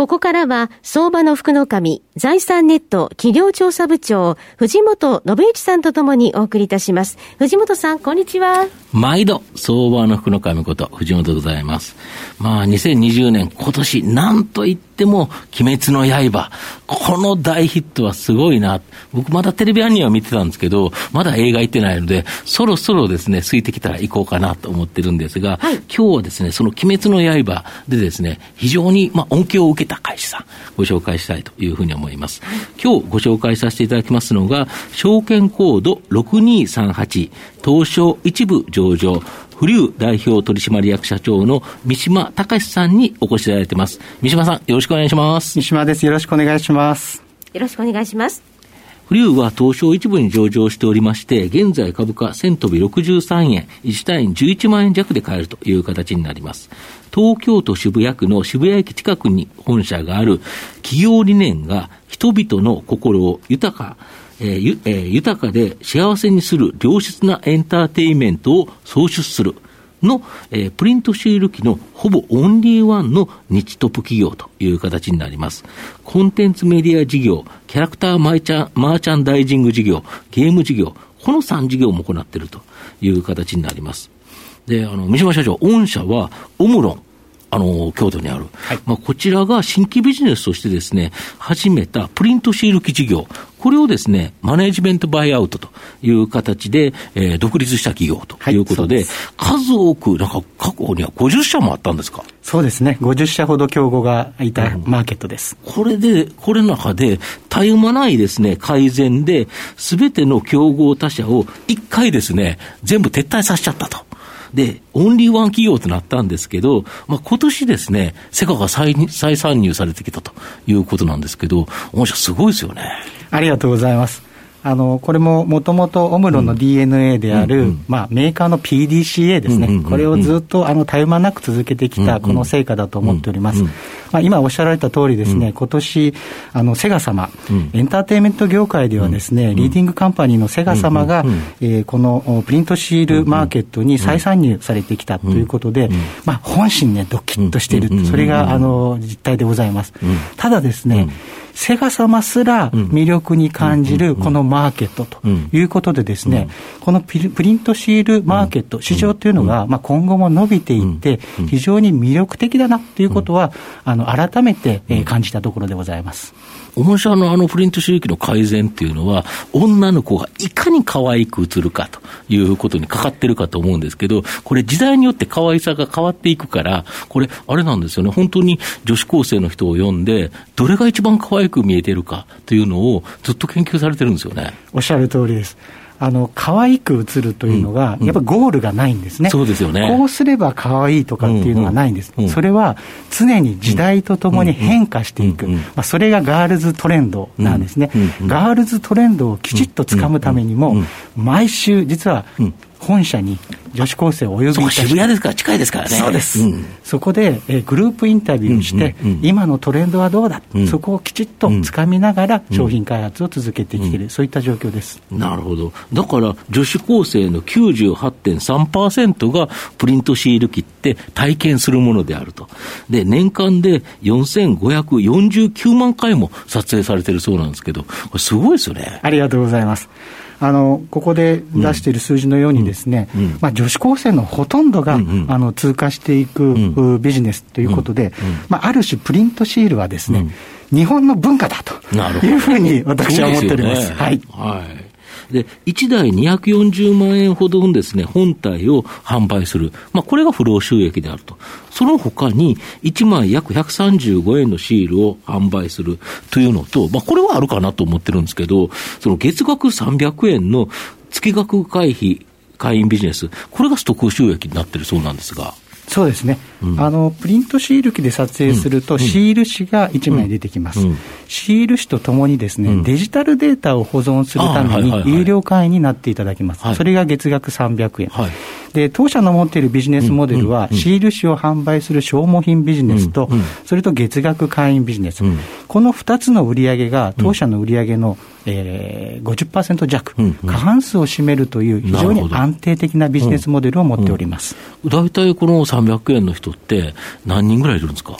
ここからは、相場の福の神、財産ネット企業調査部長、藤本信之さんとともにお送りいたします。藤本さん、こんにちは。毎度、相場の福の神こと、藤本でございます。まあ、2020年、今年、なんといっても、鬼滅の刃。この大ヒットはすごいな。僕まだテレビアニメは見てたんですけど、まだ映画行ってないので、そろそろですね、空いてきたら行こうかなと思ってるんですが、はい、今日はですね、その鬼滅の刃でですね、非常に、まあ、恩恵を受けた会社さん、ご紹介したいというふうに思います。今日ご紹介させていただきますのが、証券コード6238、東証一部上場、フリュー代表取締役社長の三島隆さんにお越しいただいています。三島さん、よろしくお願いします。三島です。よろしくお願いします。よろしくお願いします。フリューは東証一部に上場しておりまして、現在株価1000飛び63円、1単位11万円弱で買えるという形になります。東京都渋谷区の渋谷駅近くに本社がある企業理念が人々の心を豊か、えーゆえー、豊かで幸せにする良質なエンターテインメントを創出する。の、えー、プリントシール機のほぼオンリーワンの日トップ企業という形になります。コンテンツメディア事業、キャラクターマイチャマーチャンダイジング事業、ゲーム事業、この3事業も行っているという形になります。で、あの、三島社長、御社は、オムロン、あの、京都にある。はい、まあ、こちらが新規ビジネスとしてですね、始めたプリントシール機事業。これをですね、マネジメントバイアウトという形で、えー、独立した企業ということで、はい、数多く、なんか過去には50社もあったんですか？そうですね。50社ほど競合がいたマーケットです。これで、これの中で、たゆまないですね、改善で、すべての競合他社を一回ですね、全部撤退させちゃったと。で、オンリーワン企業となったんですけど、まあ、今年ですね、セカが再再参入されてきたということなんですけど、御社すごいですよね。ありがとうございます。あのこれももともとオムロンの DNA である、うん、まあ、メーカーの PDCA ですね、うんうんうんうん、これをずっとあの絶え間なく続けてきたこの成果だと思っております。うんうんまあ、今おっしゃられた通りですね、うん、今年あのセガ様、うん、エンターテインメント業界ではですね、うん、リーディングカンパニーのセガ様が、うん、えー、このプリントシールマーケットに再参入されてきたということで、まあ、本心ね、ドキッとしている、それがあの実態でございます。ただですね、セガ様すら魅力に感じるこのマーケットということでですね、このプリントシールマーケット、市場というのが、まあ、今後も伸びていって、非常に魅力的だなということは、あの、改めて感じたところでございます。御社のあのプリント収益の改善っていうのは、女の子がいかに可愛く映るかということにかかってるかと思うんですけど、これ時代によって可愛さが変わっていくから、これあれなんですよね、本当に女子高生の人を読んで、どれが一番可愛く見えてるかというのをずっと研究されてるんですよね。おっしゃる通りです。あの可愛く映るというのが、やっぱゴールがないんですね、そうですよね。こうすれば可愛いとかっていうのがないんです、それは常に時代とともに変化していく、まあ、それがガールズトレンドなんですね、ガールズトレンドをきちっとつかむためにも、毎週、実は本社に女子高生をお呼びし渋谷ですから近いですからね。そうです、うん、そこで、えー、グループインタビューして、うんうんうん、今のトレンドはどうだ、うん、そこをきちっとつかみながら商品開発を続けてきている、うん、そういった状況です。なるほど。だから女子高生の98.3%がプリントシール機って体験するものであると。で年間で4549万回も撮影されてるそうなんですけどこれすごいですよね。ありがとうございますあのここで出している数字のようにですね、うん。うん、まあ、女子高生のほとんどが、うんうん、あの通過していく、ビジネスということで、まあ、ある種プリントシールはですね、日本の文化だというふうに私は思っております。すね、はい、はいで、1台240万円ほどのですね、本体を販売する。まあ、これが不労収益であると。その他に、1枚約135円のシールを販売するというのと、まあ、これはあるかなと思ってるんですけど、その月額300円の月額会費、会員ビジネス、これがストック収益になってるそうなんですが。そうですね、うん、あのプリントシール機で撮影すると、シール紙が1枚出てきます、うん、シール紙とともにですね、デジタルデータを保存するために有料会員になっていただきます、はい、それが月額300円、はい、で当社の持っているビジネスモデルは、シール紙を販売する消耗品ビジネスと、それと月額会員ビジネス、この2つの売り上げが当社の売り上げの、えー、50%弱、過半数を占めるという非常に安定的なビジネスモデルを持っております。大体この300円の人って何人ぐらいいるんですか？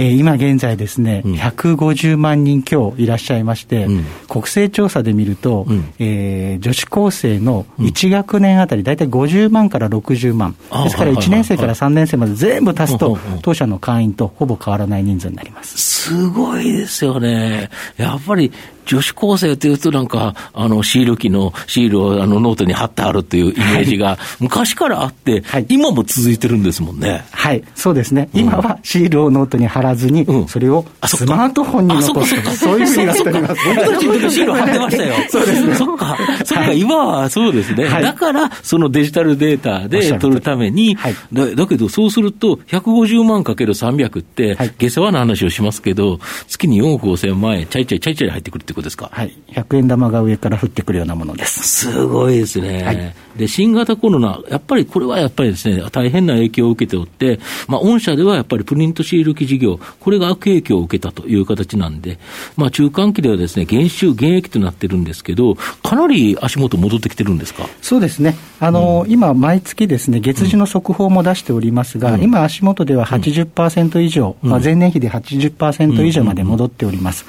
えー、今現在ですね、うん、150万人強いらっしゃいまして、うん、国勢調査で見ると、うん、えー、女子高生の1学年あたり大体50万から60万、ですから1年生から3年生まで全部足すと、当社の会員とほぼ変わらない人数になります。すごいですよね。やっぱり女子高生というとなんか、あの、シール機のシールをあのノートに貼ってあるっていうイメージが昔からあって、はい、今も続いてるんですもんね。はい、そうですね。今はシールをノートに貼らずに、うん、それをスマートフォンに残すと、そういうふうになっております。僕たちの時シール貼ってましたよ。そうですね。そっか、そっか、今はそうですね。はい、だから、そのデジタルデータで取るために、はい、だだけどそうすると、150万かける300って、下世話な話をしますけど、月に4億5千万円、ちゃいちゃいちゃいちゃい入ってくるってことですか？はい。100円玉が上から降ってくるようなものです。すごいですね。はい、で、新型コロナ、やっぱりこれはやっぱりですね、大変な影響を受けておって、まあ、御社ではやっぱりプリントシール機事業、これが悪影響を受けたという形なんで、まあ、中間期ではですね、減収、減益となってるんですけど、かなり足元戻ってきてるんですか？そうですね。あの、うん、今、毎月ですね、月次の速報も出しておりますが、うん、今、足元では80%以上、うん、まあ、前年比で80%以上まで戻っております。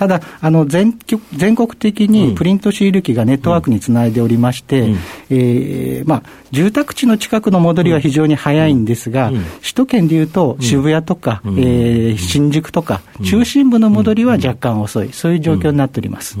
ただ、あの全全国的にプリントシール機がネットワークにつないでおりまして、うん、えー、まあ、住宅地の近くの戻りは非常に早いんですが、うん、首都圏でいうと渋谷とか、うん、えー、新宿とか、中心部の戻りは若干遅い、そういう状況になっております、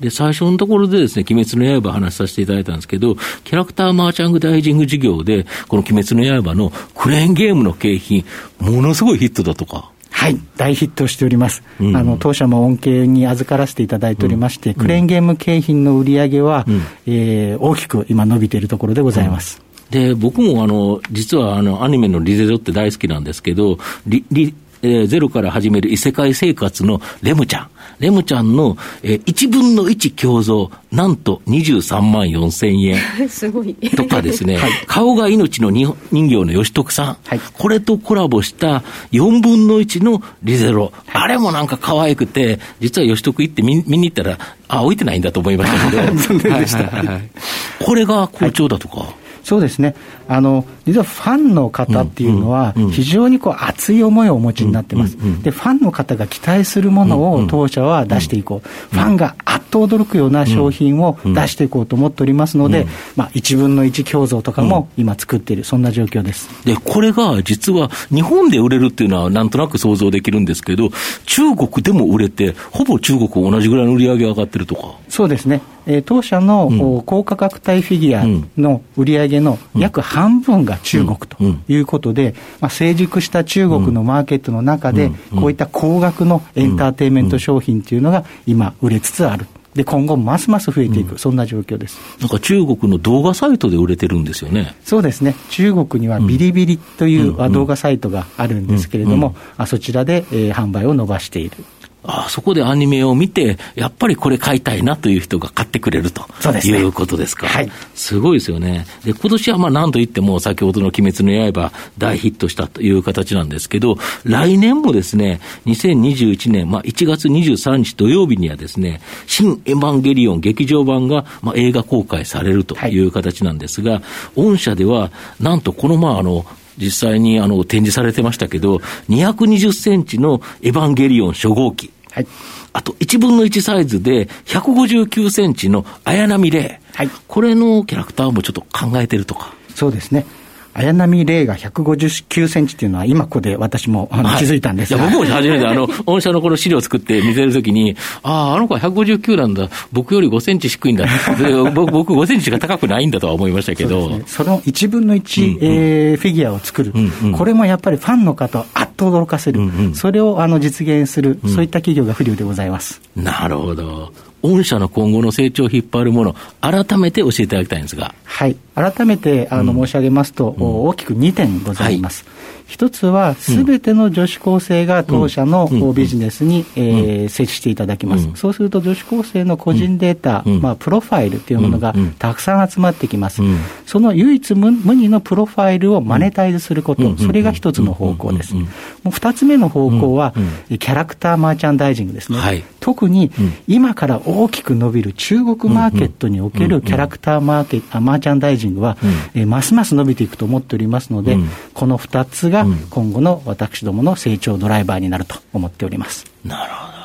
で最初のところでですね、鬼滅の刃話させていただいたんですけど、キャラクターマーチャンダイジング事業で、この鬼滅の刃のクレーンゲームの景品、ものすごいヒットだとか。はい、大ヒットしております。うん、あの当社も恩恵に預からせていただいておりまして、うん、クレーンゲーム景品の売り上げは、うん、えー、大きく今伸びているところでございます。で、僕もあの、実はあの、アニメのリゼロって大好きなんですけど、リ、リ、えー、ゼロから始める異世界生活のレムちゃん。レムちゃんの、えー、1分の1胸像、なんと23万4千円。すごい。とかですね、はい、顔が命の人形の吉徳さん、はい、これとコラボした4分の1のリゼロ。あれもなんか可愛くて、実は吉徳行って見見に行ったら、あ、置いてないんだと思いましたけど。残念でした。これが好調だとか？そうですね。あの、実はファンの方っていうのは、非常にこう熱い思いをお持ちになってます。で、ファンの方が期待するものを当社は出していこう。ファンがあっと驚くような商品を出していこうと思っておりますので、まあ、1分の1胸像とかも今作っている、そんな状況です。で、これが実は日本で売れるっていうのはなんとなく想像できるんですけど、中国でも売れて、ほぼ中国同じぐらいの売り上げ上がってるとか。そうですね。えー、当社の、高価格帯フィギュアの売り上げの約半分が中国ということで、まあ、成熟した中国のマーケットの中で、こういった高額のエンターテインメント商品というのが今、売れつつある。で今後、ますます増えていく、うん、そんな状況です。なんか中国の動画サイトで売れてるんですよね。そうですね、中国にはビリビリという動画サイトがあるんですけれども、うん、そちらで、えー、販売を伸ばしている。あそこでアニメを見て、やっぱりこれ買いたいなという人が買ってくれるということですか。はい。すごいですよね。で、今年はまあ何と言っても先ほどの鬼滅の刃大ヒットしたという形なんですけど、来年もですね、2021年、まあ1月23日土曜日にはですね、新エヴァンゲリオン劇場版がまあ映画公開されるという形なんですが、はい、御社ではなんとこのまああの、実際にあの展示されてましたけど、220センチのエヴァンゲリオン初号機。はい。あと、1分の1サイズで、159センチの綾波レイ。はい。これのキャラクターもちょっと考えてるとか。そうですね。綾波レイが159センチっていうのは、今ここで私もあの気づいたんです。が、はい、僕も 初めて、あの、御社のこの資料を作って見せるときに、ああ、あの子は159なんだ、僕より5センチ低いんだ、僕、僕5センチしか高くないんだとは思いましたけど。そ、ね,、の1分の1、うんうん、えー、フィギュアを作る、うんうん、これもやっぱりファンの方をあっと驚かせる、うんうん、それをあの実現する、そういった企業が不流でございます。なるほど。御社の今後の成長を引っ張るもの、改めて教えていただきたいんですが。はい。改めて、あの、申し上げますと、うん、大きく2点ございます。はい。一つは、すべての女子高生が当社のビジネスに、えー、接していただきます。そうすると、女子高生の個人データ、まあ、プロファイルというものがたくさん集まってきます。その唯一無二のプロファイルをマネタイズすること、それが一つの方向です。もう二つ目の方向は、キャラクターマーチャンダイジングですね。はい、特に、今から大きく伸びる中国マーケットにおけるキャラクターマーケマーチャンダイジングは、えー、ますます伸びていくと思っておりますので、この二つがが今後の私どもの成長ドライバーになると思っております。なるほど。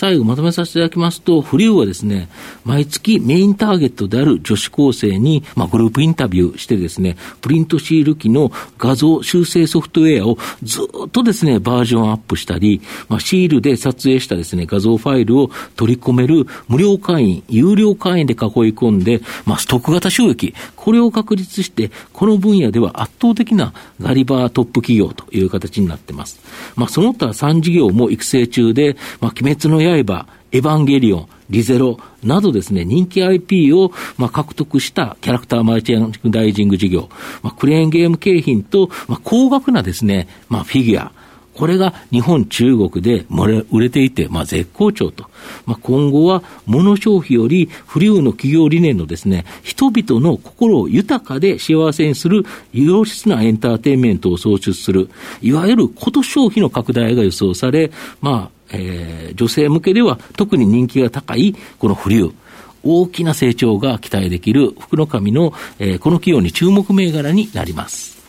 最後まとめさせていただきますと、フリューはですね、毎月メインターゲットである女子高生に、まあ、グループインタビューしてですね、プリントシール機の画像修正ソフトウェアをずっとですね、バージョンアップしたり、まあ、シールで撮影したですね、画像ファイルを取り込める無料会員、有料会員で囲い込んで、まあ、ストック型収益、これを確立して、この分野では圧倒的なガリバートップ企業という形になっています。まあ、その他3事業も育成中で、まあ、鬼滅の刃、エヴァンゲリオン、リゼロなどですね、人気 IP を、まあ、獲得したキャラクターマーチャンダイジング事業、まあ、クレーンゲーム景品と、まあ、高額なですね、まあ、フィギュア、これが日本、中国で売れていて、まあ、絶好調と。まあ、今後は、物消費より、不流の企業理念のですね、人々の心を豊かで幸せにする、良質なエンターテインメントを創出する、いわゆること消費の拡大が予想され、まあ、えー、女性向けでは特に人気が高いこのフリュー。大きな成長が期待できる福の神の、えー、この企業に注目銘柄になります。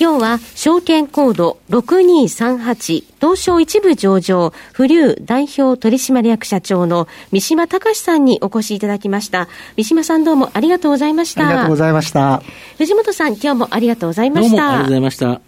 今日は証券コード6238東証一部上場フリュー代表取締役社長の三島隆さんにお越しいただきました。三島さんどうもありがとうございました。ありがとうございました。藤本さん今日もありがとうございました。どうもありがとうございました。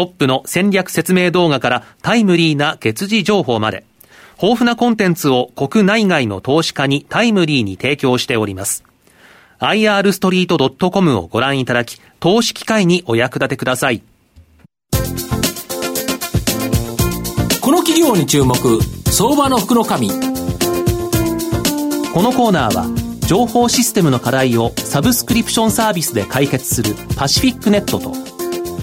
トップの戦略説明動画からタイムリーな月次情報まで、豊富なコンテンツを国内外の投資家にタイムリーに提供しております。irstreet.com をご覧いただき、投資機会にお役立てください。この企業に注目、相場の福の神。このコーナーは、情報システムの課題をサブスクリプションサービスで解決するパシフィックネットと、